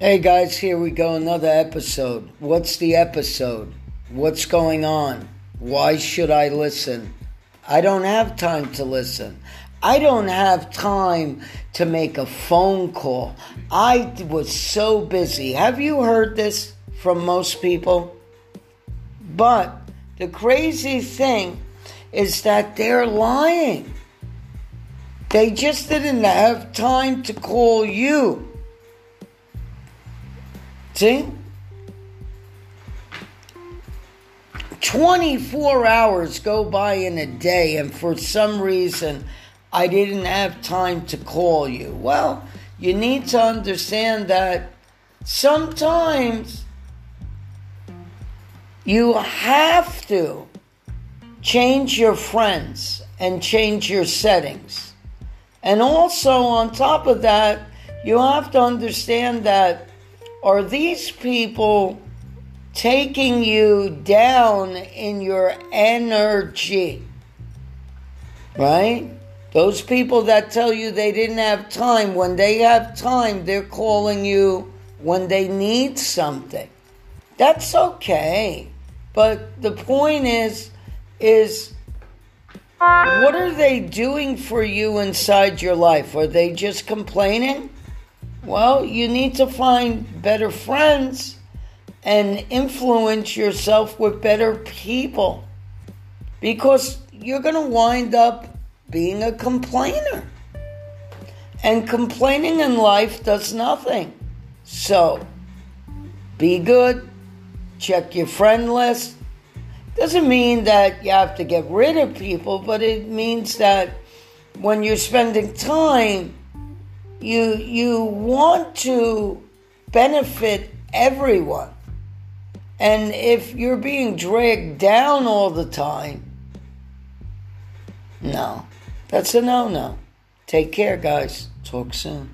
Hey guys, here we go, another episode. What's the episode? What's going on? Why should I listen? I don't have time to listen. I don't have time to make a phone call. I was so busy. Have you heard this from most people? But the crazy thing is that they're lying. They just didn't have time to call you. See? 24 hours go by in a day, and for some reason, I didn't have time to call you. Well, you need to understand that sometimes you have to change your friends and change your settings. And also, on top of that, you have to understand that are these people taking you down in your energy? Right? Those people that tell you they didn't have time, when they have time, they're calling you when they need something. That's okay. But the point is, is what are they doing for you inside your life? Are they just complaining? Well, you need to find better friends and influence yourself with better people because you're going to wind up being a complainer. And complaining in life does nothing. So, be good, check your friend list. Doesn't mean that you have to get rid of people, but it means that when you're spending time, you you want to benefit everyone. And if you're being dragged down all the time, no. That's a no no. Take care, guys. Talk soon.